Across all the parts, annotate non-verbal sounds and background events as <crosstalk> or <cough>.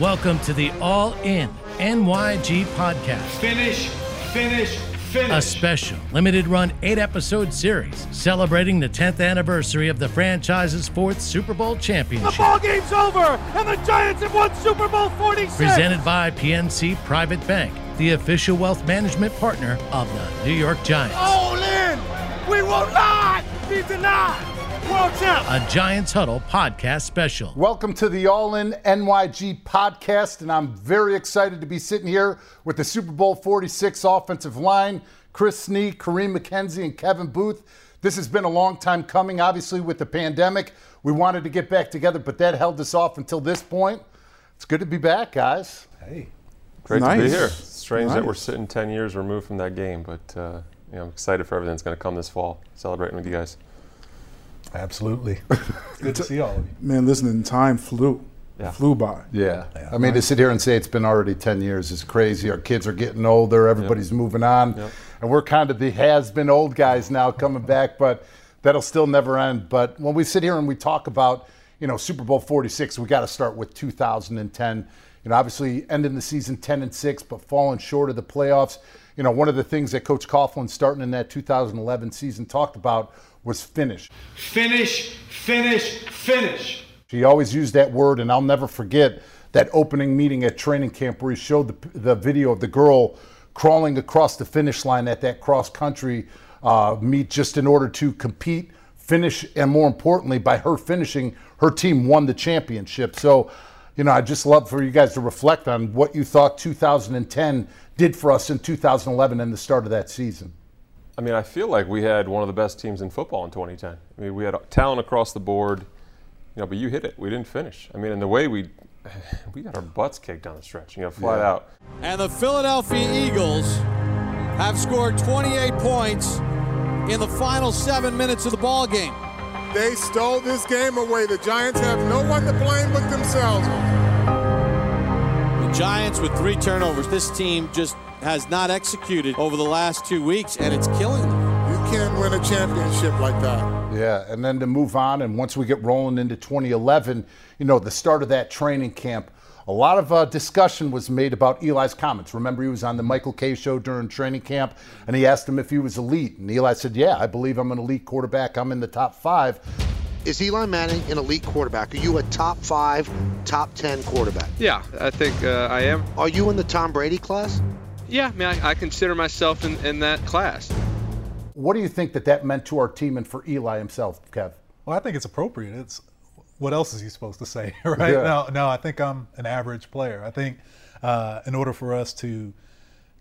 Welcome to the All In NYG podcast. Finish, finish, finish. A special limited run eight episode series celebrating the 10th anniversary of the franchise's fourth Super Bowl championship. The ball game's over, and the Giants have won Super Bowl 46. Presented by PNC Private Bank, the official wealth management partner of the New York Giants. All in. We will not be denied. World champ. A Giants Huddle podcast special. Welcome to the All In NYG podcast, and I'm very excited to be sitting here with the Super Bowl 46 offensive line, Chris Snee, Kareem McKenzie, and Kevin Boothe. This has been a long time coming, obviously, with the pandemic. We wanted to get back together, but that held us off until this point. It's good to be back, guys. Hey. Great nice. to be here. Strange nice. that we're sitting 10 years removed from that game, but uh, you know, I'm excited for everything that's going to come this fall, celebrating with you guys. Absolutely. <laughs> Good to see all of you. Man, listen, time flew. Yeah. Flew by. Yeah. I mean, to sit here and say it's been already 10 years is crazy. Our kids are getting older, everybody's moving on. Yep. And we're kind of the has been old guys now coming back, but that'll still never end. But when we sit here and we talk about, you know, Super Bowl 46, we got to start with 2010. You know, obviously ending the season 10 and 6, but falling short of the playoffs. You know, one of the things that Coach Coughlin, starting in that 2011 season, talked about was finish. Finish, finish, finish. He always used that word, and I'll never forget that opening meeting at training camp where he showed the, the video of the girl crawling across the finish line at that cross country uh, meet just in order to compete, finish, and more importantly, by her finishing, her team won the championship. So, you know, I'd just love for you guys to reflect on what you thought 2010 did for us in 2011 and the start of that season. I mean, I feel like we had one of the best teams in football in 2010. I mean, we had talent across the board, you know, but you hit it. We didn't finish. I mean, in the way we <sighs> we got our butts kicked down the stretch, you know, flat Yeah. out. And the Philadelphia Eagles have scored 28 points in the final seven minutes of the ball game. They stole this game away. The Giants have no one to blame but themselves. The Giants with three turnovers. This team just has not executed over the last two weeks, and it's killing them. You can't win a championship like that. Yeah, and then to move on, and once we get rolling into 2011, you know, the start of that training camp, a lot of uh, discussion was made about Eli's comments. Remember, he was on the Michael Kay show during training camp, and he asked him if he was elite. And Eli said, Yeah, I believe I'm an elite quarterback. I'm in the top five. Is Eli Manning an elite quarterback? Are you a top five, top 10 quarterback? Yeah, I think uh, I am. Are you in the Tom Brady class? Yeah, I mean, I, I consider myself in, in that class. What do you think that that meant to our team and for Eli himself, Kev? Well, I think it's appropriate. It's what else is he supposed to say, <laughs> right? Yeah. No, no. I think I'm an average player. I think uh, in order for us to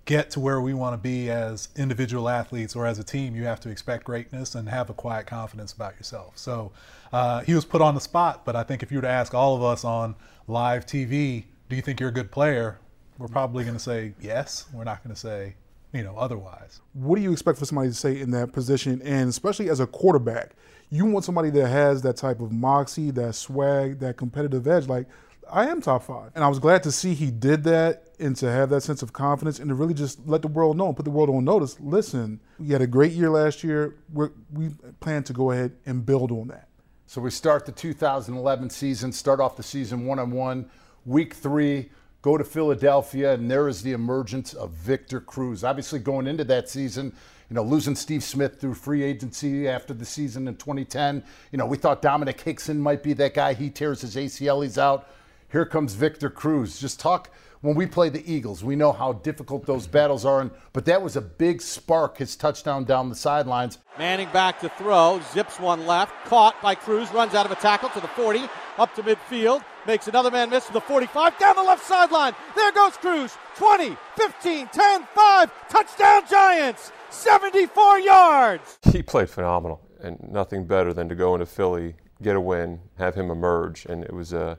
get to where we want to be as individual athletes or as a team, you have to expect greatness and have a quiet confidence about yourself. So uh, he was put on the spot, but I think if you were to ask all of us on live TV, do you think you're a good player? We're probably going to say yes. We're not going to say, you know, otherwise. What do you expect for somebody to say in that position? And especially as a quarterback, you want somebody that has that type of moxie, that swag, that competitive edge. Like, I am top five. And I was glad to see he did that and to have that sense of confidence and to really just let the world know and put the world on notice. Listen, we had a great year last year. We're, we plan to go ahead and build on that. So we start the 2011 season, start off the season one on one, week three, go to Philadelphia, and there is the emergence of Victor Cruz. Obviously, going into that season, you know, losing Steve Smith through free agency after the season in 2010, you know, we thought Domenik Hixon might be that guy. He tears his ACL, he's out. Here comes Victor Cruz. Just talk when we play the Eagles, we know how difficult those battles are, and, but that was a big spark, his touchdown down the sidelines. Manning back to throw, zips one left, caught by Cruz, runs out of a tackle to the 40, up to midfield, makes another man miss to the 45, down the left sideline. There goes Cruz, 20, 15, 10, 5, touchdown Giants, 74 yards. He played phenomenal, and nothing better than to go into Philly, get a win, have him emerge, and it was a,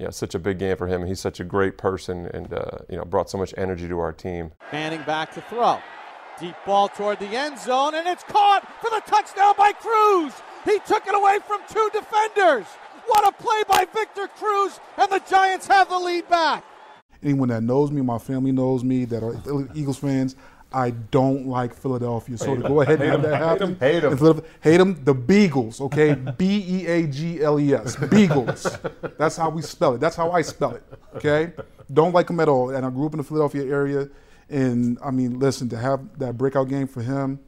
you know, such a big game for him. He's such a great person, and uh, you know, brought so much energy to our team. Manning back to throw. Deep ball toward the end zone, and it's caught for the touchdown by Cruz. He took it away from two defenders. What a play by Victor Cruz, and the Giants have the lead back. Anyone that knows me, my family knows me, that are Eagles fans, I don't like Philadelphia. So to go <laughs> ahead and Hate have that Hate happen. Hate 'em. instead of- Hate them. The Beagles, okay? <laughs> B E A G L E S. Beagles. That's how we spell it. That's how I spell it, okay? Don't like them at all. And I grew up in the Philadelphia area. And I mean, listen, to have that breakout game for him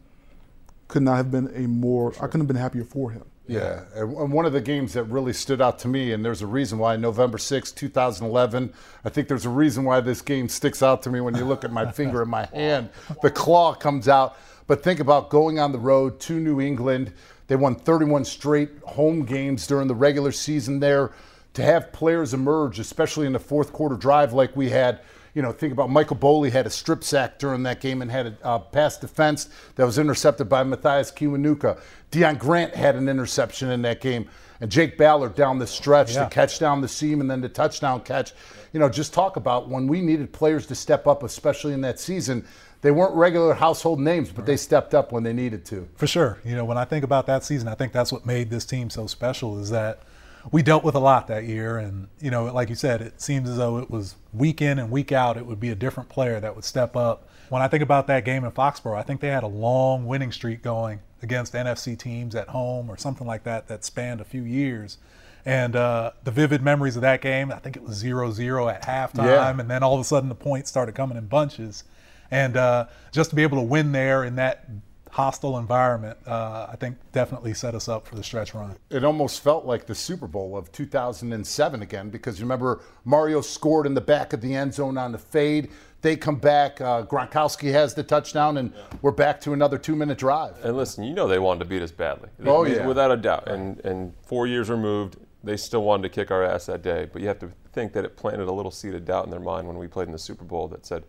could not have been a more, I couldn't have been happier for him. Yeah, and one of the games that really stood out to me, and there's a reason why November 6, 2011, I think there's a reason why this game sticks out to me when you look at my <laughs> finger in my hand. The claw comes out. But think about going on the road to New England. They won 31 straight home games during the regular season there. To have players emerge, especially in the fourth quarter drive like we had, you know, think about Michael Boley had a strip sack during that game and had a uh, pass defense that was intercepted by Mathias Kiwanuka. Deon Grant had an interception in that game. And Jake Ballard down the stretch Yeah. to catch down the seam and then the touchdown catch. You know, just talk about when we needed players to step up, especially in that season. They weren't regular household names, but they stepped up when they needed to. For sure. You know, when I think about that season, I think that's what made this team so special is that we dealt with a lot that year. And, you know, like you said, it seems as though it was week in and week out, it would be a different player that would step up. When I think about that game in Foxborough, I think they had a long winning streak going against NFC teams at home or something like that that spanned a few years. And uh, the vivid memories of that game, I think it was 0 0 at halftime. Yeah. And then all of a sudden the points started coming in bunches. And uh, just to be able to win there in that hostile environment, uh, I think definitely set us up for the stretch run. It almost felt like the Super Bowl of 2007 again because you remember Mario scored in the back of the end zone on the fade. They come back. Uh, Gronkowski has the touchdown, and we're back to another two-minute drive. And listen, you know they wanted to beat us badly. Oh, yeah. without a doubt. And and four years removed, they still wanted to kick our ass that day. But you have to think that it planted a little seed of doubt in their mind when we played in the Super Bowl that said,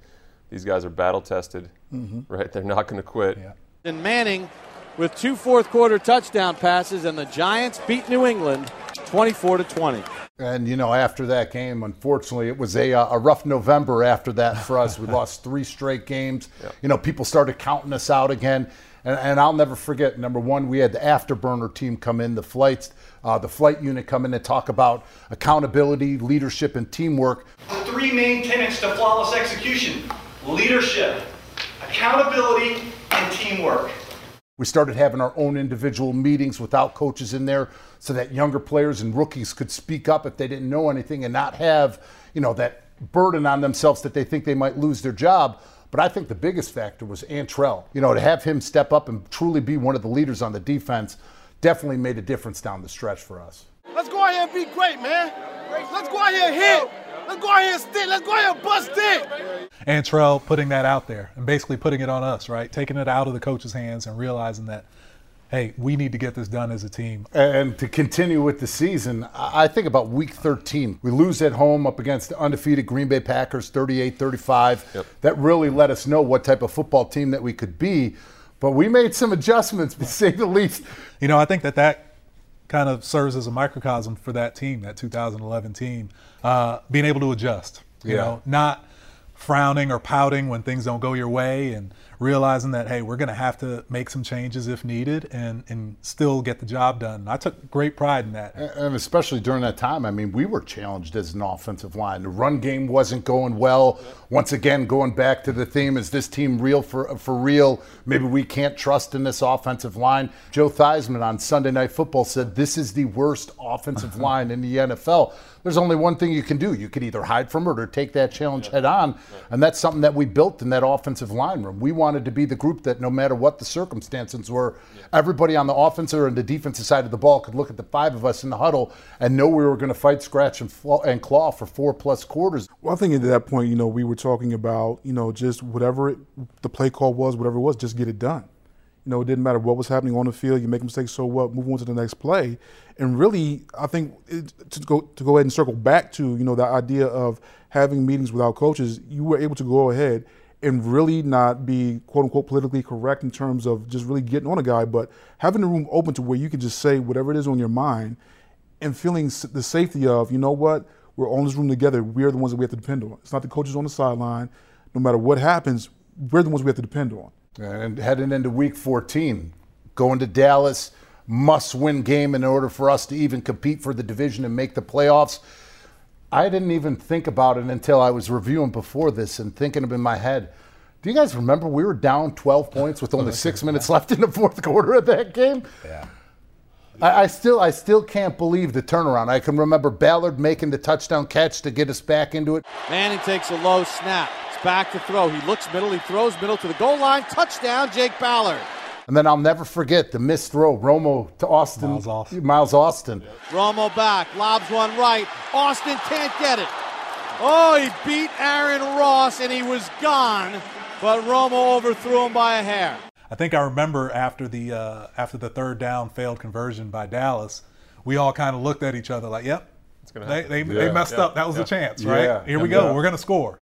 these guys are battle tested, Mhm. right? They're not going to quit. And Manning with two fourth quarter touchdown passes, and the Giants beat New England 24 to 20. And you know, after that game, unfortunately, it was a, uh, a rough November. After that for us, we <laughs> lost three straight games. You know, people started counting us out again. And, and I'll never forget. Number one, we had the afterburner team come in, the flights, uh, the flight unit come in and talk about accountability, leadership, and teamwork. The three main tenets to flawless execution leadership, accountability, and teamwork. We started having our own individual meetings without coaches in there so that younger players and rookies could speak up if they didn't know anything and not have, you know, that burden on themselves that they think they might lose their job. But I think the biggest factor was Antrell. You know, to have him step up and truly be one of the leaders on the defense definitely made a difference down the stretch for us. Let's go out here and be great, man. Let's go out here and hit. Let's go out here and stick. Let's go out here and bust it. Antrell putting that out there and basically putting it on us, right? Taking it out of the coach's hands and realizing that, hey, we need to get this done as a team. And to continue with the season, I I think about week 13. We lose at home up against the undefeated Green Bay Packers 38 35. That really let us know what type of football team that we could be. But we made some adjustments, <laughs> to say the least. You know, I think that that kind of serves as a microcosm for that team, that 2011 team, uh, being able to adjust. You Yeah. know, not frowning or pouting when things don't go your way, and realizing that hey, we're going to have to make some changes if needed, and and still get the job done. I took great pride in that. And especially during that time, I mean, we were challenged as an offensive line. The run game wasn't going well. Once again, going back to the theme, is this team real for for real? Maybe we can't trust in this offensive line. Joe Theismann on Sunday Night Football said this is the worst offensive <laughs> line in the NFL. There's only one thing you can do. You can either hide from it or take that challenge head on. And that's something that we built in that offensive line room. We wanted to be the group that no matter what the circumstances were, everybody on the offensive and the defensive side of the ball could look at the five of us in the huddle and know we were going to fight, scratch, and, flaw, and claw for four plus quarters. Well, I think at that point, you know, we were talking about, you know, just whatever it, the play call was, whatever it was, just get it done. You know, it didn't matter what was happening on the field. You make mistakes, so what? Move on to the next play. And really, I think it, to go to go ahead and circle back to, you know, the idea of having meetings without coaches, you were able to go ahead and really not be quote unquote politically correct in terms of just really getting on a guy, but having the room open to where you can just say whatever it is on your mind and feeling the safety of, you know what, we're all in this room together. We're the ones that we have to depend on. It's not the coaches on the sideline. No matter what happens, we're the ones we have to depend on. And heading into week 14, going to Dallas, must win game in order for us to even compete for the division and make the playoffs. I didn't even think about it until I was reviewing before this and thinking of in my head, Do you guys remember we were down 12 points with only six <laughs> minutes left in the fourth quarter of that game? Yeah. I, I still, I still can't believe the turnaround. I can remember Ballard making the touchdown catch to get us back into it. Manning takes a low snap. It's back to throw. He looks middle. He throws middle to the goal line. Touchdown, Jake Ballard. And then I'll never forget the missed throw, Romo to Austin, Miles Austin. Miles Austin. Romo back, lobs one right. Austin can't get it. Oh, he beat Aaron Ross and he was gone, but Romo overthrew him by a hair. I think I remember after the uh, after the third down failed conversion by Dallas, we all kind of looked at each other like, "Yep, gonna they, happen. they, Yeah. they messed Yeah. up. That was Yeah. a chance, Yeah. right? Here we Yeah. go. We're gonna score."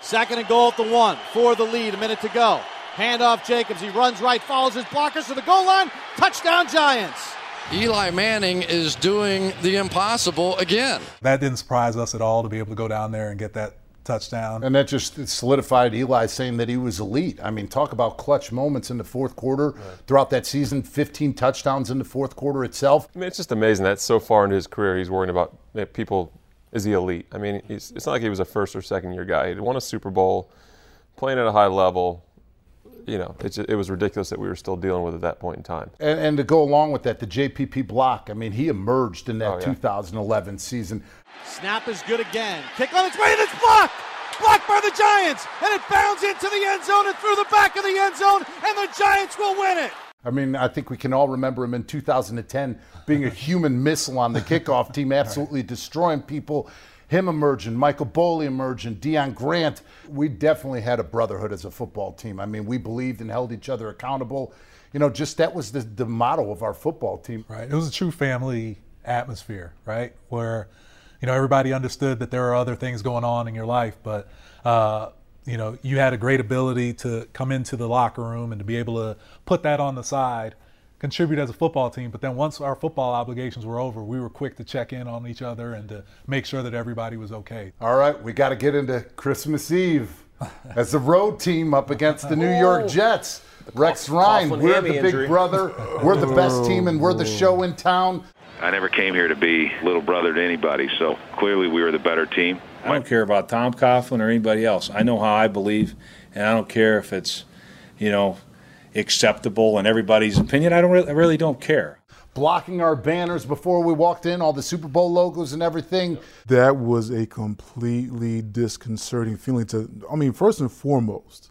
Second and goal at the one for the lead. A minute to go. Handoff Jacobs. He runs right, follows his blockers to the goal line. Touchdown Giants. Eli Manning is doing the impossible again. That didn't surprise us at all to be able to go down there and get that touchdown. And that just solidified Eli saying that he was elite. I mean, talk about clutch moments in the fourth quarter throughout that season 15 touchdowns in the fourth quarter itself. I mean, it's just amazing that so far into his career, he's worrying about people. Is he elite? I mean, he's, it's not like he was a first or second year guy. He won a Super Bowl, playing at a high level. You know, it's, it was ridiculous that we were still dealing with at that point in time. And, and to go along with that, the JPP block, I mean, he emerged in that Oh, yeah. 2011 season. Snap is good again. Kick on its way and it's blocked. Blocked by the Giants. And it bounds into the end zone and through the back of the end zone. And the Giants will win it. I mean, I think we can all remember him in 2010 being a human missile on the kickoff team, <laughs> absolutely destroying people. Him emerging, Michael Boley emerging, Deon Grant. We definitely had a brotherhood as a football team. I mean, we believed and held each other accountable. You know, just that was the, the motto of our football team. Right. It was a true family atmosphere, right? Where, you know, everybody understood that there are other things going on in your life, but, uh, you know, you had a great ability to come into the locker room and to be able to put that on the side, contribute as a football team. But then once our football obligations were over, we were quick to check in on each other and to make sure that everybody was okay. All right, we got to get into Christmas Eve as the road team up against the New York Jets. Rex Ryan, we're the big injury. brother. We're the best <laughs> team and we're the show in town. I never came here to be little brother to anybody, so clearly we were the better team. I don't care about Tom Coughlin or anybody else. I know how I believe, and I don't care if it's, you know, acceptable in everybody's opinion. I don't. Really, I really don't care. Blocking our banners before we walked in, all the Super Bowl logos and everything. That was a completely disconcerting feeling to I mean, first and foremost,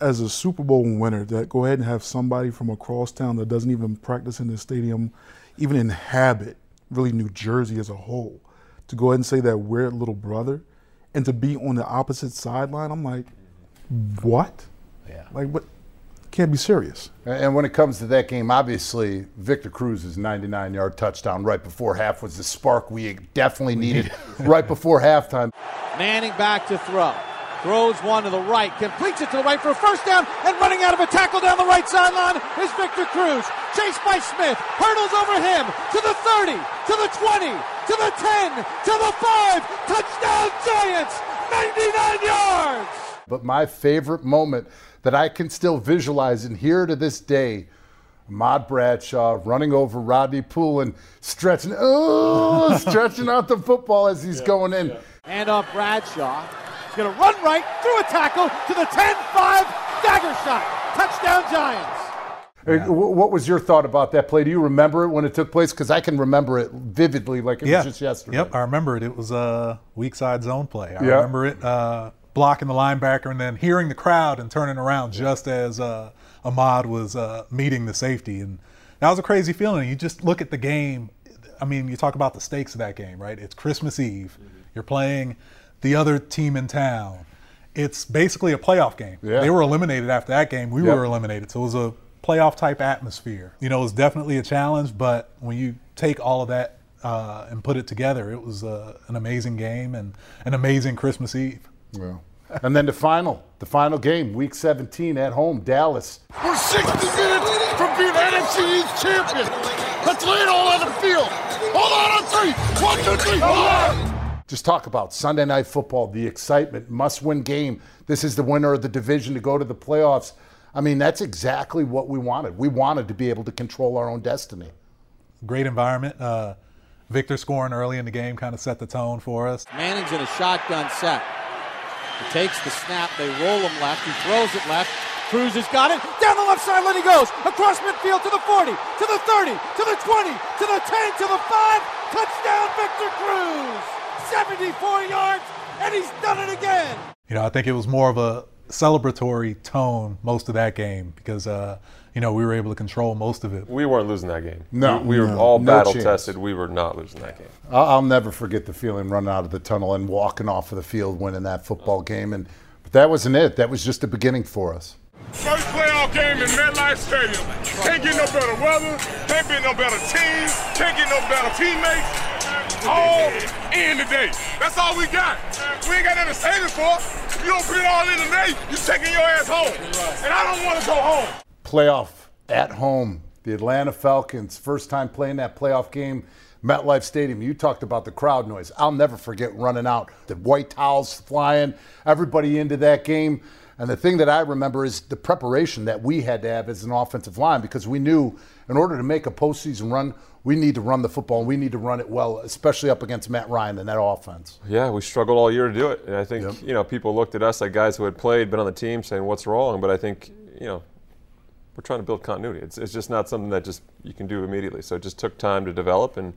as a Super Bowl winner, that go ahead and have somebody from across town that doesn't even practice in the stadium, even inhabit really New Jersey as a whole, to go ahead and say that we're little brother and to be on the opposite sideline, I'm like, what? Yeah. Like what can't be serious. And when it comes to that game, obviously, Victor Cruz's 99 yard touchdown right before half was the spark we definitely needed <laughs> right before halftime. Manning back to throw. Throws one to the right, completes it to the right for a first down, and running out of a tackle down the right sideline is Victor Cruz. Chased by Smith, hurdles over him to the 30, to the 20, to the 10, to the 5. Touchdown Giants! 99 yards! But my favorite moment that I can still visualize and hear to this day, Ahmad Bradshaw running over Brodney Pool and stretching, oh, <laughs> stretching out the football as he's going in. Hand off Bradshaw. He's going to run right through a tackle to the 10 5 dagger shot. Touchdown Giants. Wh- What was your thought about that play? Do you remember it when it took place? Because I can remember it vividly, like it yeah. was just yesterday. Yep, I remember it. It was a weak side zone play. I Yeah. remember it uh, blocking the linebacker and then hearing the crowd and turning around just as uh, Ahmad was uh, meeting the safety. And that was a crazy feeling. You just look at the game. I mean, you talk about the stakes of that game, right? It's Christmas Eve. You're playing the other team in town. It's basically a playoff game. Yeah. They were eliminated after that game. We Yep. were eliminated. So it was a playoff type atmosphere. You know, it was definitely a challenge, but when you take all of that uh, and put it together, it was uh, an amazing game and an amazing Christmas Eve. Yeah. And then the final, the final game, week 17 at home, Dallas. We're 60 minutes from being NFC East champion. Let's lay it all on the field. Hold on on three. One, two, three. Hold on. Just talk about Sunday night football, the excitement, must win game. This is the winner of the division to go to the playoffs. I mean, that's exactly what we wanted. We wanted to be able to control our own destiny. Great environment. Uh, Victor scoring early in the game kind of set the tone for us. Manning's in a shotgun set. He takes the snap. They roll him left. He throws it left. Cruz has got it. Down the left sideline he goes. Across midfield to the 40, to the 30, to the 20, to the 10, to the 5. Touchdown, Victor Cruz. 74 yards, and he's done it again. You know, I think it was more of a celebratory tone most of that game because, uh, you know, we were able to control most of it. We weren't losing that game. No, we, we were no, all no battle chance. tested. We were not losing that game. I'll, I'll never forget the feeling running out of the tunnel and walking off of the field, winning that football game. And but that wasn't it. That was just the beginning for us. First playoff game in MetLife Stadium. Can't get no better weather. Can't get no better team. Can't get no better teammates. All in today. That's all we got. We ain't got nothing to save it for. If you don't put it all in today, you're taking your ass home. And I don't want to go home. Playoff at home. The Atlanta Falcons, first time playing that playoff game, MetLife Stadium. You talked about the crowd noise. I'll never forget running out, the white towels flying, everybody into that game. And the thing that I remember is the preparation that we had to have as an offensive line because we knew in order to make a postseason run, we need to run the football and we need to run it well, especially up against Matt Ryan and that offense. Yeah, we struggled all year to do it. And I think, you know, people looked at us like guys who had played, been on the team, saying, what's wrong? But I think, you know, we're trying to build continuity. It's, it's just not something that just you can do immediately. So it just took time to develop. And,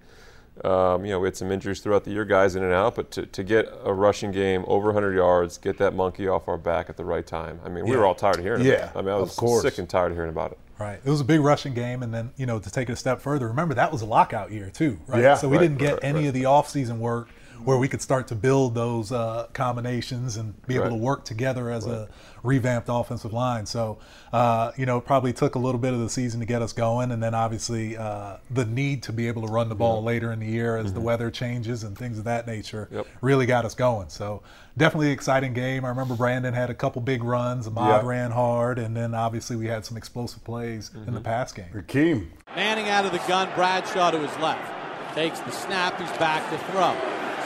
um, you know, we had some injuries throughout the year, guys in and out. But to, to get a rushing game over 100 yards, get that monkey off our back at the right time. I mean, we Yeah. were all tired of hearing it. Yeah, it. I mean, I was sick and tired of hearing about it. Right. It was a big rushing game, and then you know to take it a step further. Remember that was a lockout year too, right? Yeah. so we Right, didn't get right, any right. of the off-season work where we could start to build those uh, combinations and be able Right. to work together as a revamped offensive line. So uh, you know, it probably took a little bit of the season to get us going, and then obviously uh, the need to be able to run the ball later in the year as the weather changes and things of that nature Yep. really got us going. So definitely exciting game. I remember Brandon had a couple big runs. Ahmad Yeah. ran hard, and then obviously we had some explosive plays in the pass game. Hakeem. Manning out of the gun, Bradshaw to his left. Takes the snap, he's back to throw.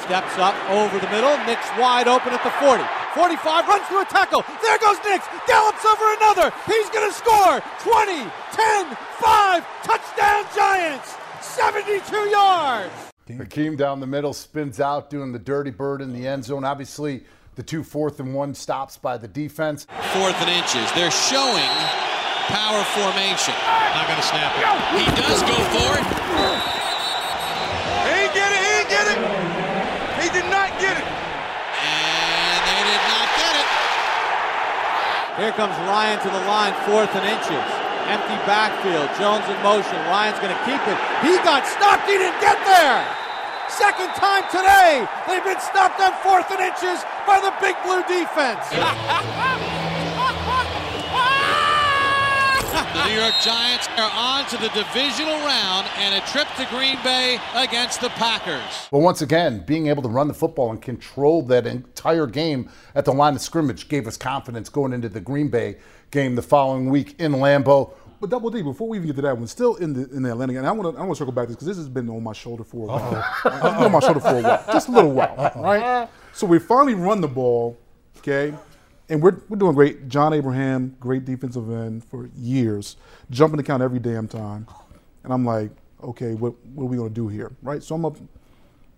Steps up over the middle, Nicks wide open at the 40. 45, runs through a tackle. There goes Nicks, gallops over another. He's going to score. 20, 10, 5, touchdown Giants. 72 yards. Hakeem down the middle spins out, doing the dirty bird in the end zone. Obviously, the two fourth and one stops by the defense. Fourth and inches. They're showing power formation. Not going to snap it. He does go for it. He ain't get it. He ain't get it. He did not get it. And they did not get it. Here comes Ryan to the line, fourth and inches. Empty backfield. Jones in motion. Ryan's going to keep it. He got stopped. He didn't get there. Second time today, they've been stopped on fourth and inches by the big blue defense. <laughs> The New York Giants are on to the divisional round and a trip to Green Bay against the Packers. Well, once again, being able to run the football and control that entire game at the line of scrimmage gave us confidence going into the Green Bay game the following week in Lambeau. But double D, before we even get to that one, still in the in the Atlantic, and I want to I want to circle back to this because this has been on my shoulder for a while. it's been on my shoulder for a while, just a little while, right? So we finally run the ball, okay, and we're we're doing great. John Abraham, great defensive end for years, jumping the count every damn time, and I'm like, okay, what what are we gonna do here, right? So I'm up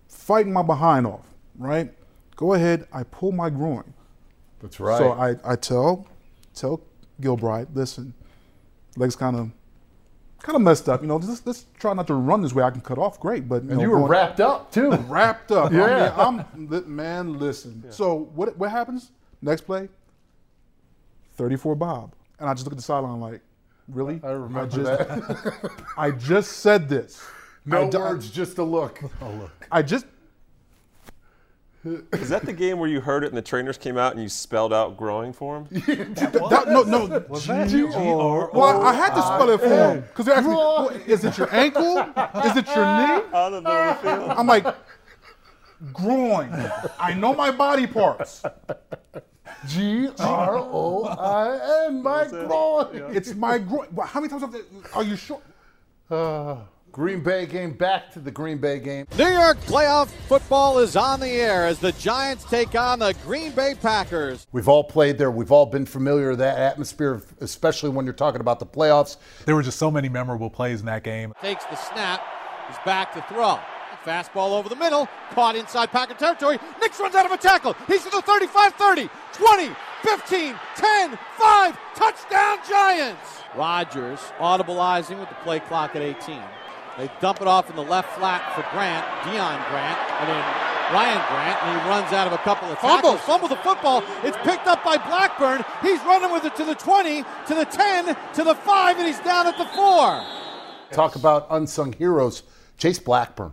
fighting my behind off, right? Go ahead, I pull my groin. That's right. So I, I tell tell Gilbride, listen, legs kind of kind of messed up. You know, let's, let's try not to run this way. I can cut off, great, but and know, you were going- wrapped up too. wrapped up. Yeah. I mean, <laughs> I'm man. Listen. So what what happens next play? Thirty four Bob, and I just look at the sideline like, really? I remember just, that. <laughs> I just said this. no I d- words, just <laughs> a look. I just Is that the game where you heard it and the trainers came out and you spelled out growing for him? <laughs> that, no no. Was that G- G-R-O? Well, I had to spell it for him because they're asking me, well, is it your ankle? Is it your knee? Out of the field. I'm like, groin. I know my body parts. G R O I N, my groin. It's my groin. How many times have they, are you sure? Uh, Green Bay game, back to the Green Bay game. New York playoff football is on the air as the Giants take on the Green Bay Packers. We've all played there. We've all been familiar with that atmosphere, especially when you're talking about the playoffs. There were just so many memorable plays in that game. Takes the snap, is back to throw. Fastball over the middle, caught inside Packer territory. Nicks runs out of a tackle. He's to the 35 30, 20, 15, 10, 5. Touchdown, Giants. Rodgers audibilizing with the play clock at 18. They dump it off in the left flat for Grant, Deon Grant, I mean Ryan Grant, and he runs out of a couple of tackles. Fumble the football. It's picked up by Blackburn. He's running with it to the 20, to the 10, to the 5, and he's down at the 4. Talk about unsung heroes. Chase Blackburn.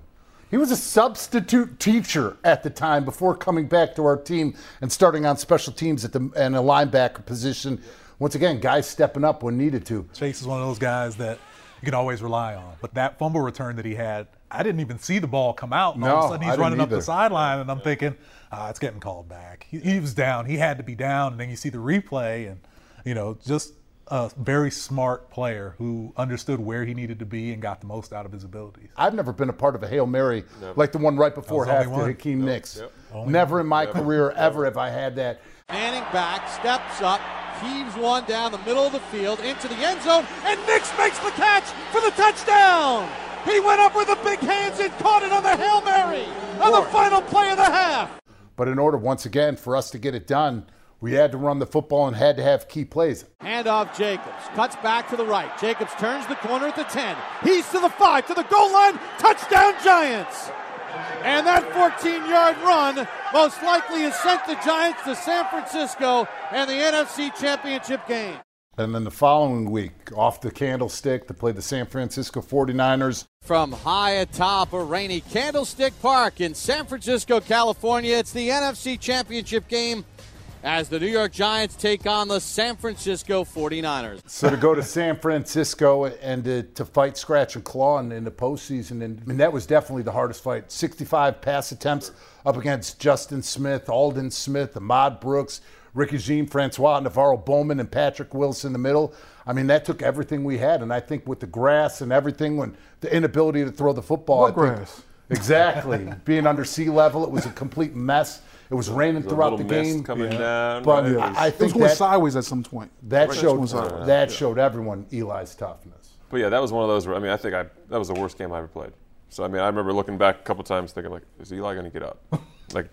He was a substitute teacher at the time before coming back to our team and starting on special teams at the and a linebacker position. Once again, guys stepping up when needed to. Chase is one of those guys that you can always rely on. But that fumble return that he had, I didn't even see the ball come out. And all of No, a sudden he's running up the sideline, and I'm thinking, ah, it's getting called back. He, he was down. He had to be down. And then you see the replay, and, you know, just a very smart player who understood where he needed to be and got the most out of his abilities. I've never been a part of a Hail Mary like the one right before That was half to one. Hakeem Nicks. Only Never one. in my career ever have I had that. Manning back, steps up, heaves one down the middle of the field into the end zone, and Nicks makes the catch for the touchdown. He went up with the big hands and caught it on the Hail Mary on the final play of the half. But in order, once again, for us to get it done, we had to run the football and had to have key plays. Handoff Jacobs. Cuts back to the right. Jacobs turns the corner at the 10. He's to the 5, to the goal line. Touchdown, Giants. And that 14 yard run most likely has sent the Giants to San Francisco and the NFC Championship game. And then the following week, off the candlestick to play the San Francisco 49ers. From high atop a rainy Candlestick Park in San Francisco, California, it's the NFC Championship game as the New York Giants take on the San Francisco 49ers. So to go to San Francisco and to, to fight scratch and claw in, in the postseason, and I mean, that was definitely the hardest fight. 65 pass attempts up against Justin Smith, Aldon Smith, Ahmad Brooks, Ricky Jean Francois, NaVorro Bowman, and Patrick Willis in the middle. I mean, that took everything we had, and I think with the grass and everything, when the inability to throw the football, What I think- grass? exactly, being under sea level, it was a complete mess. It was raining There's a throughout the mist game. coming down, but right? I, I It was think going that, sideways at some point. that Right. showed It was going that showed everyone Eli's toughness. But yeah, that was one of those where I mean, I think I that was the worst game I ever played. So I mean, I remember looking back a couple times thinking like, is Eli going to get up? <laughs> Like,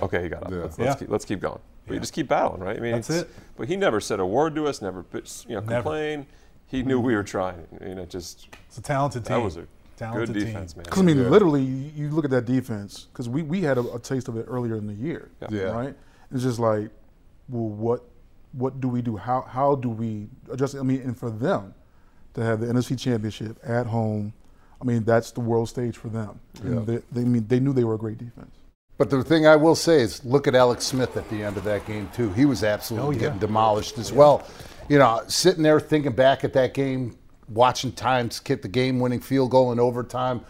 okay, he got up. Let's, let's, Yeah. keep, let's keep going. But you just keep battling, right? I mean, That's it. But he never said a word to us, never you know Never. complained. He knew mm-hmm. we were trying. You know, just It's a talented team. that was a Talented good team. defense, man. Because I mean, literally, you you look at that defense. Because we, we had a, a taste of it earlier in the year, Yeah. right? It's just like, well, what what do we do? How how do we adjust? I mean, and for them to have the NFC Championship at home, I mean, that's the world stage for them. And they, they I mean they knew they were a great defense. But the thing I will say is, look at Alex Smith at the end of that game too. He was absolutely Oh, yeah. getting demolished as well. You know, sitting there thinking back at that game, watching Tynes kick the game-winning field goal in overtime.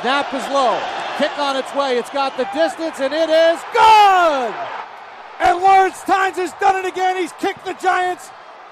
Snap is low. Kick on its way. It's got the distance, and it is good. And Lawrence Tynes has done it again. He's kicked the Giants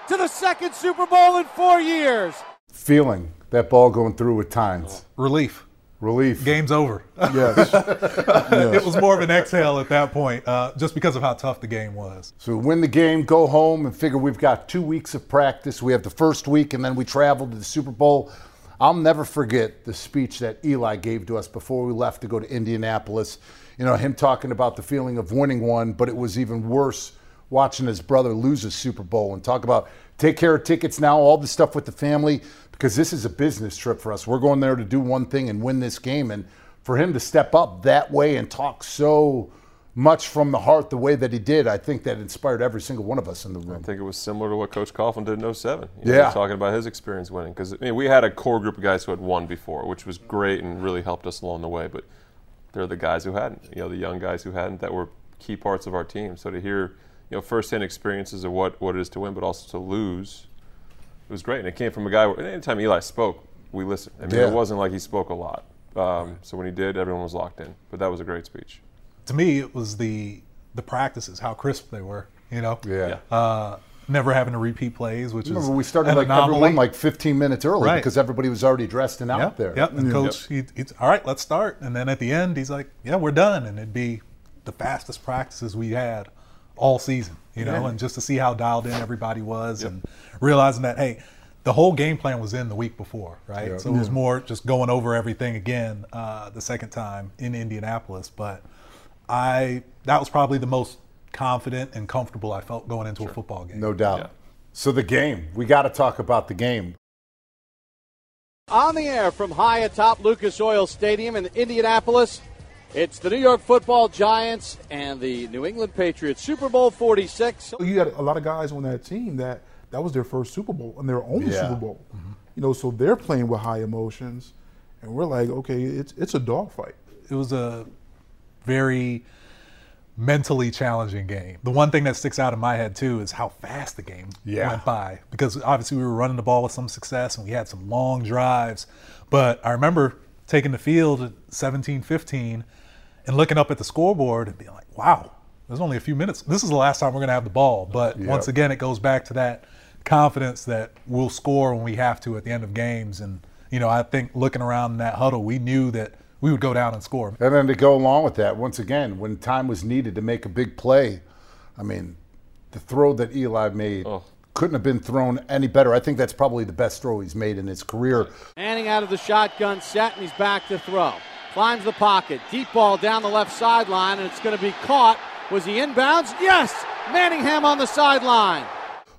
to the second Super Bowl in four years. Feeling that ball going through with Tynes. Relief. Relief. Game's over. Yes. <laughs> It was more of an exhale at that point, uh, just because of how tough the game was. So we win the game, go home, and figure we've got two weeks of practice. We have the first week, and then we travel to the Super Bowl. I'll never forget the speech that Eli gave to us before we left to go to Indianapolis. You know, him talking about the feeling of winning one, but it was even worse watching his brother lose a Super Bowl and talk about take care of tickets now, all the stuff with the family, because this is a business trip for us. We're going there to do one thing and win this game. And for him to step up that way and talk so much from the heart the way that he did, I think that inspired every single one of us in the room. I think it was similar to what Coach Coughlin did in 07. You know, Yeah. Talking about his experience winning. Because I mean, we had a core group of guys who had won before, which was great and really helped us along the way. But they're the guys who hadn't. You know, the young guys who hadn't that were key parts of our team. So to hear, you know, firsthand experiences of what, what it is to win, but also to lose, was great. And it came from a guy, where, anytime Eli spoke, we listened. I mean, Yeah. it wasn't like he spoke a lot. Um, so when he did, everyone was locked in. But that was a great speech. To me, it was the the practices, how crisp they were. You know, Yeah. Uh, never having to repeat plays, which is we started like anomaly. everyone like 15 minutes early Right. because everybody was already dressed and out Yep, there. Yep. And coach, he, he's all right. Let's start. And then at the end, he's like, "Yeah, we're done." And it'd be the fastest practices we had all season. You know, Yeah. and just to see how dialed in everybody was, and realizing that hey, the whole game plan was in the week before, right? Yeah. So it was more just going over everything again uh, the second time in Indianapolis. But I that was probably the most confident and comfortable I felt going into a football game. No doubt. So the game, we got to talk about the game. On the air from high atop Lucas Oil Stadium in Indianapolis, it's the New York Football Giants and the New England Patriots Super Bowl 46. You had a lot of guys on that team that that was their first Super Bowl and their only Yeah. Super Bowl. You know, so they're playing with high emotions, and we're like, okay, it's it's a dogfight. It was a very mentally challenging game. The one thing that sticks out in my head too is how fast the game Yeah. went by because obviously we were running the ball with some success and we had some long drives. But I remember taking the field at 17-15 and looking up at the scoreboard and being like, "Wow, there's only a few minutes. This is the last time we're going to have the ball." But Yep. once again, it goes back to that confidence that we'll score when we have to at the end of games and you know, I think looking around in that huddle, we knew that we would go down and score. And then to go along with that, once again, when time was needed to make a big play, I mean, the throw that Eli made oh. couldn't have been thrown any better. I think that's probably the best throw he's made in his career. Manning out of the shotgun set, and he's back to throw. Climbs the pocket. Deep ball down the left sideline, and it's going to be caught. Was he inbounds? Yes! Manningham on the sideline.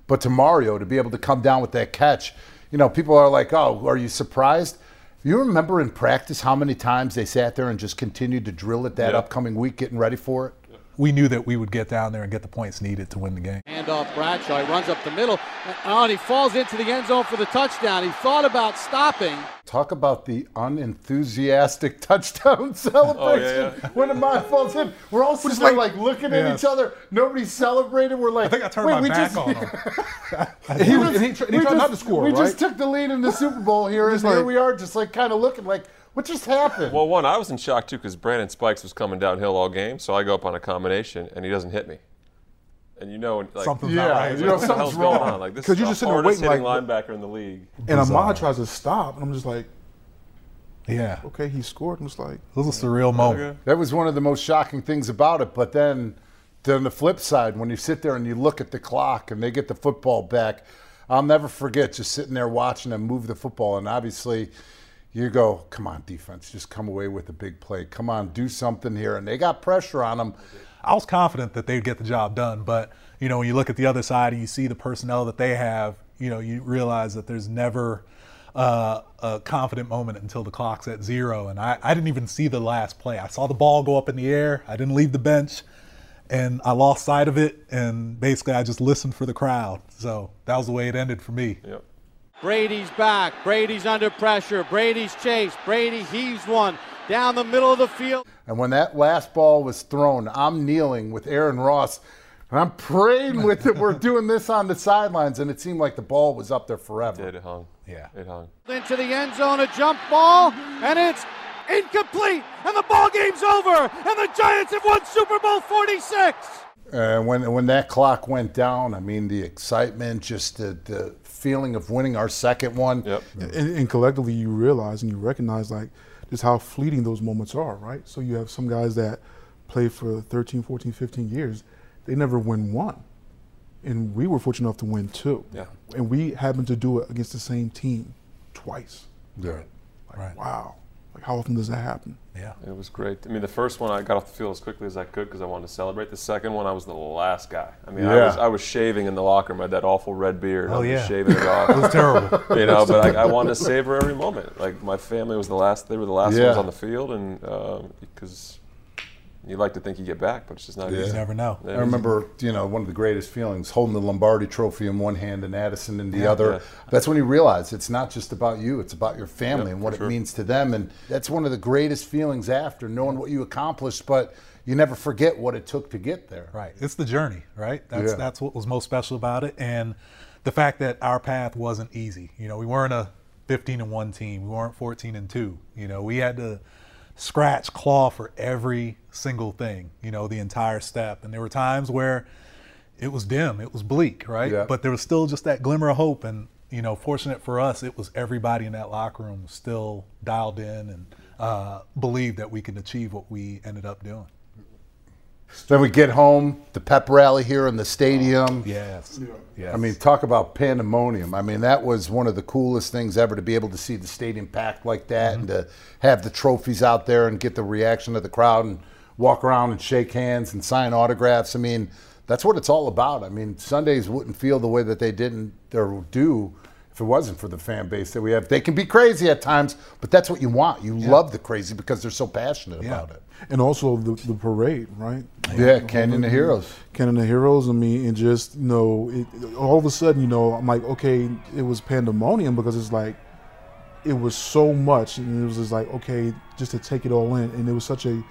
But to Mario to be able to come down with that catch, you know, people are like, "Oh, are you surprised?" You remember in practice how many times they sat there and just continued to drill it that Yeah. upcoming week, getting ready for it. We knew that we would get down there and get the points needed to win the game. Hand off Bradshaw. He runs up the middle. Oh, and he falls into the end zone for the touchdown. He thought about stopping. Talk about the unenthusiastic <laughs> touchdown <laughs> celebration oh, yeah. when the ball falls in. We're all sitting just like- like looking Yes. at each other. Nobody's celebrating. We're like, I think I turned Wait, my we back just, on him. <laughs> He, was, and he, tr- and he we tried not to just- score, We right? just took the lead in the Super Bowl here, and Just here like- we are, just like kind of looking like, what just happened? Well, one, I was in shock too because Brandon Spikes was coming downhill all game, so I go up on a combination and he doesn't hit me. And you know, like, Something's Yeah, not right. you what know, the something's hell's going wrong. on? Like this 'Cause is you're the just sitting there hardest waiting, hitting like- linebacker in the league. and Bizarre. Ahmad tries to stop, and I'm just like, Yeah, okay, he scored. I'm just like, it was a surreal moment. That was one of the most shocking things about it. But then, then the flip side, when you sit there and you look at the clock and they get the football back, I'll never forget just sitting there watching them move the football. And obviously, you go, come on, defense, just come away with a big play. Come on, do something here. And they got pressure on them. I was confident that they'd get the job done, but you know, when you look at the other side and you see the personnel that they have, you know, you realize that there's never uh, a confident moment until the clock's at zero. And I, I didn't even see the last play. I saw the ball go up in the air. I didn't leave the bench, and I lost sight of it. And basically, I just listened for the crowd. So that was the way it ended for me. Yep. Brady's back. Brady's under pressure. Brady's chased. Brady heaves one down the middle of the field. And when that last ball was thrown, I'm kneeling with Aaron Ross. And I'm praying with it. We're doing this on the sidelines, and it seemed like the ball was up there forever. It hung. Yeah. It hung. Into the end zone, a jump ball, and it's incomplete. And the ball game's over. And the Giants have won Super Bowl 46. Uh, when when that clock went down, I mean the excitement, just the, the feeling of winning our second one. Yep. and, and collectively you realize and you recognize like just how fleeting those moments are, right? So you have some guys that play for 13, 14, 15 years, they never win one. And we were fortunate enough to win two. Yeah. And we happened to do it against the same team twice. Yeah. Like, Right. wow. Like, how often does that happen? Yeah. It was great. I mean, the first one I got off the field as quickly as I could because I wanted to celebrate. The second one, I was the last guy. I mean, I was I was shaving in the locker room. I had that awful red beard. Oh, I Oh, was yeah. shaving it off. <laughs> It was terrible. you know, but I, I wanted to savor every moment. Like my family was the last; they were the last Yeah. ones on the field, and uh, because you like to think you get back, but it's just not Yeah. easy. You never know. I remember, you know, one of the greatest feelings holding the Lombardi Trophy in one hand and Addison in the other. yeah. That's when you realize it's not just about you; it's about your family Yeah, and what for it means to them. And that's one of the greatest feelings after knowing what you accomplished, but you never forget what it took to get there. Right. It's the journey, right? That's Yeah. that's what was most special about it, and the fact that our path wasn't easy. You know, we weren't a 15 and one team. We weren't 14 and two. You know, we had to scratch, claw for every single thing. You know, the entire step, and there were times where it was dim, it was bleak, right? Yeah. But there was still just that glimmer of hope, and you know, fortunate for us, it was everybody in that locker room still dialed in and uh, believed that we could achieve what we ended up doing. Then we get home, the pep rally here in the stadium. Oh, yes. Yes. I mean, talk about pandemonium. I mean, that was one of the coolest things ever to be able to see the stadium packed like that and to have the trophies out there and get the reaction of the crowd. And walk around and shake hands and sign autographs. I mean, that's what it's all about. I mean, Sundays wouldn't feel the way that they didn't or do if it wasn't for the fan base that we have. They can be crazy at times, but that's what you want. You Yeah. love the crazy because they're so passionate about it. And also the, the parade, right? Yeah, Canyon of Heroes. Canyon of Heroes. I mean, and just you know, it, all of a sudden, you know, I'm like, okay, it was pandemonium because it's like, it was so much, and it was just like, okay, just to take it all in, and it was such a,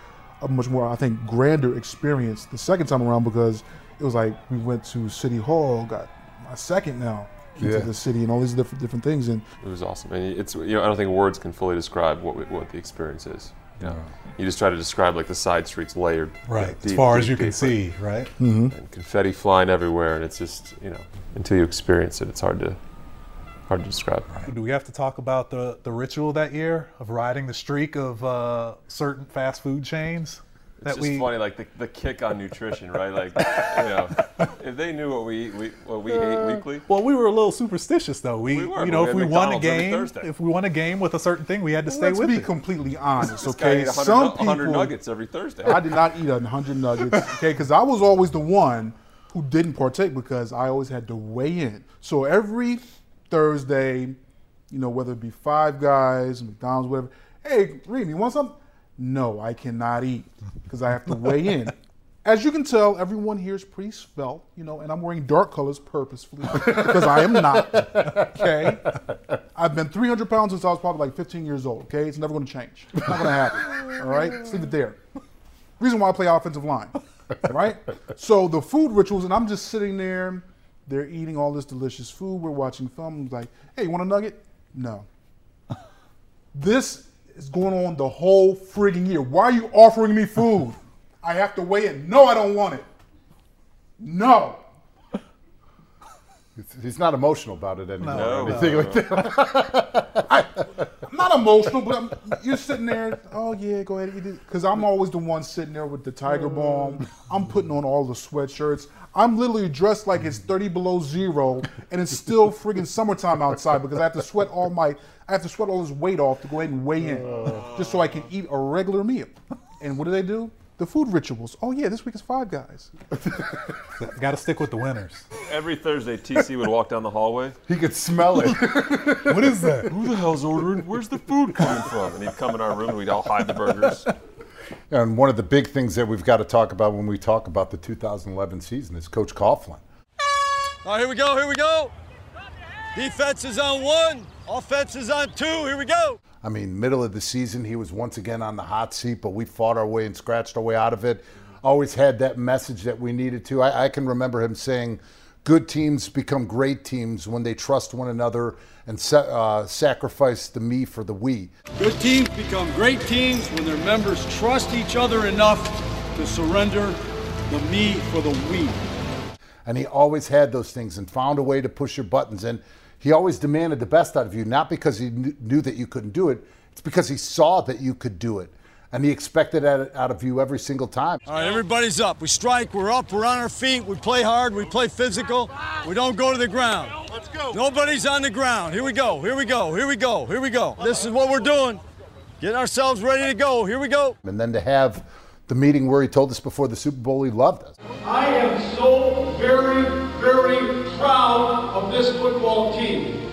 a much more, I think, grander experience the second time around because it was like we went to City Hall, got my second now into Yeah. the city, and all these different different things, and It was awesome, and it's you know I don't think words can fully describe what we- what the experience is. You, know? You just try to describe like the side streets layered, Right, you know, as deep, far as deep, you can deeper. see, right? Mhm. And confetti flying everywhere, and it's just you know until you experience it, it's hard to hard to describe. Do we have to talk about the, the ritual that year of riding the streak of uh, certain fast food chains? It's just funny, like the, the kick on nutrition, right? Like, <laughs> you know, if they knew what we eat, we, what we ate uh, weekly. Well, we were a little superstitious, though. We, We were, you know, we if had we won a game, if we won a game with a certain thing, we had to Well, stay let's with be it. completely <laughs> honest, This guy okay? ate 100 Some nu- 100 people, nuggets every Thursday. I did not eat a hundred nuggets, <laughs> okay? Because I was always the one who didn't partake because I always had to weigh in. So every Thursday, you know, whether it be Five Guys, McDonald's, whatever. Hey, Reem, you want something? No, I cannot eat because I have to weigh in. <laughs> As you can tell, everyone here is pretty svelte, you know, and I'm wearing dark colors purposefully because I am not. Okay, I've been 300 pounds since I was probably like 15 years old. Okay, it's never going to change. It's not going to happen. All right, let's leave it there. Reason why I play offensive line, right? So the food rituals, and I'm just sitting there. They're eating all this delicious food. We're watching film. I'm like, hey, you want a nugget? No. This is going on the whole frigging year. Why are you offering me food? I have to weigh in. No, I don't want it. No. He's not emotional about it anymore. No, or anything no, like that. I, I'm not emotional, but I'm, you're sitting there. Oh yeah, go ahead. eat it. Because I'm always the one sitting there with the tiger oh. balm. I'm putting on all the sweatshirts. I'm literally dressed like it's 30 below zero, and it's still friggin' summertime outside because I have to sweat all my, I have to sweat all this weight off to go ahead and weigh in, just so I can eat a regular meal. And what do they do? The food rituals. Oh yeah, this week is Five Guys. <laughs> Got to stick with the winners. Every Thursday, TC would walk down the hallway. He could smell it. what is that? Who the hell's ordering? Where's the food coming from? And he'd come in our room and we'd all hide the burgers. And one of the big things that we've got to talk about when we talk about the 2011 season is Coach Coughlin. All right, here we go, here we go. Defense is on one, offense is on two, here we go. I mean, middle of the season, he was once again on the hot seat, but we fought our way and scratched our way out of it. Always had that message that we needed to. I, I can remember him saying, "Good teams become great teams when they trust one another and uh, sacrifice the me for the we." Good teams become great teams when their members trust each other enough to surrender the me for the we. And he always had those things and found a way to push your buttons. And he always demanded the best out of you, not because he kn- knew that you couldn't do it. It's because he saw that you could do it. And he expected that out of you every single time. All right, everybody's up. We strike, we're up, we're on our feet, we play hard, we play physical, we don't go to the ground. Let's go. Nobody's on the ground. Here we go, here we go, here we go, here we go. This is what we're doing. Getting ourselves ready to go. Here we go. And then to have the meeting where he told us before the Super Bowl he loved us. I am so very, very proud of this football team.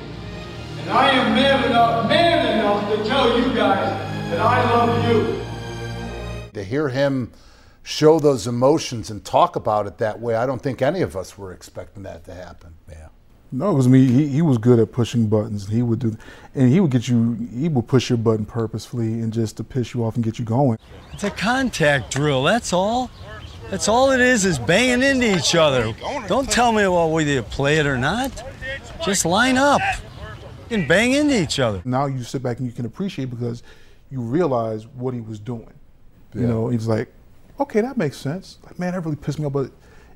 And I am man enough, man enough to tell you guys that I love you. To hear him show those emotions and talk about it that way, I don't think any of us were expecting that to happen. Yeah. No, it was me. He, he was good at pushing buttons. He would do, and he would get you. He would push your button purposefully and just to piss you off and get you going. It's a contact drill, that's all. That's all it is, is banging into each other. Don't tell me well, whether you play it or not. Just line up and bang into each other. Now you sit back and you can appreciate because you realize what he was doing. You Yeah. know, he's like, okay, that makes sense. Like, man, that really pissed me off, but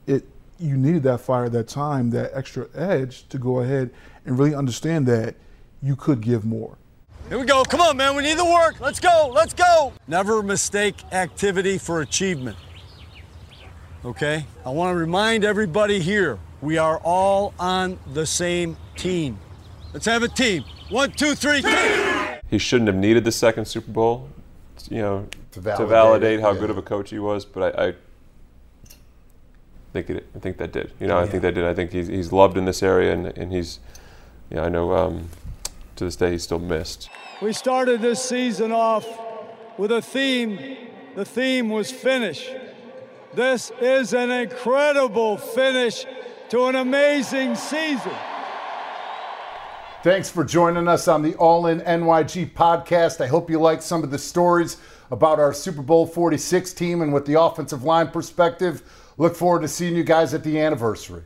it you needed that fire that time, that extra edge to go ahead and really understand that you could give more. Here we go. Come on, man. We need the work. Let's go. Let's go. Never mistake activity for achievement. Okay? I want to remind everybody here we are all on the same team. Let's have a team. One, two, three, team. He shouldn't have needed the second Super Bowl. You know, to validate, to validate how yeah. good of a coach he was, but I, I think it, I think that did. You know, I think that did. I think he's he's loved in this area, and, and he's, yeah, I know um, to this day he's still missed. We started this season off with a theme. The theme was finish. This is an incredible finish to an amazing season. Thanks for joining us on the All In NYG podcast. I hope you liked some of the stories about our Super Bowl 46 team and with the offensive line perspective. Look forward to seeing you guys at the anniversary.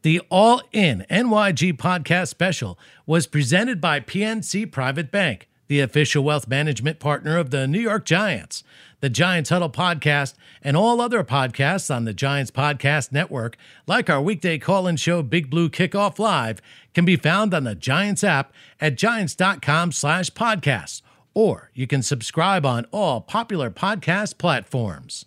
The All In NYG podcast special was presented by PNC Private Bank, the official wealth management partner of the New York Giants. The Giants Huddle podcast and all other podcasts on the Giants Podcast Network, like our weekday call in show Big Blue Kickoff Live, can be found on the Giants app at giants.com slash podcasts, or you can subscribe on all popular podcast platforms.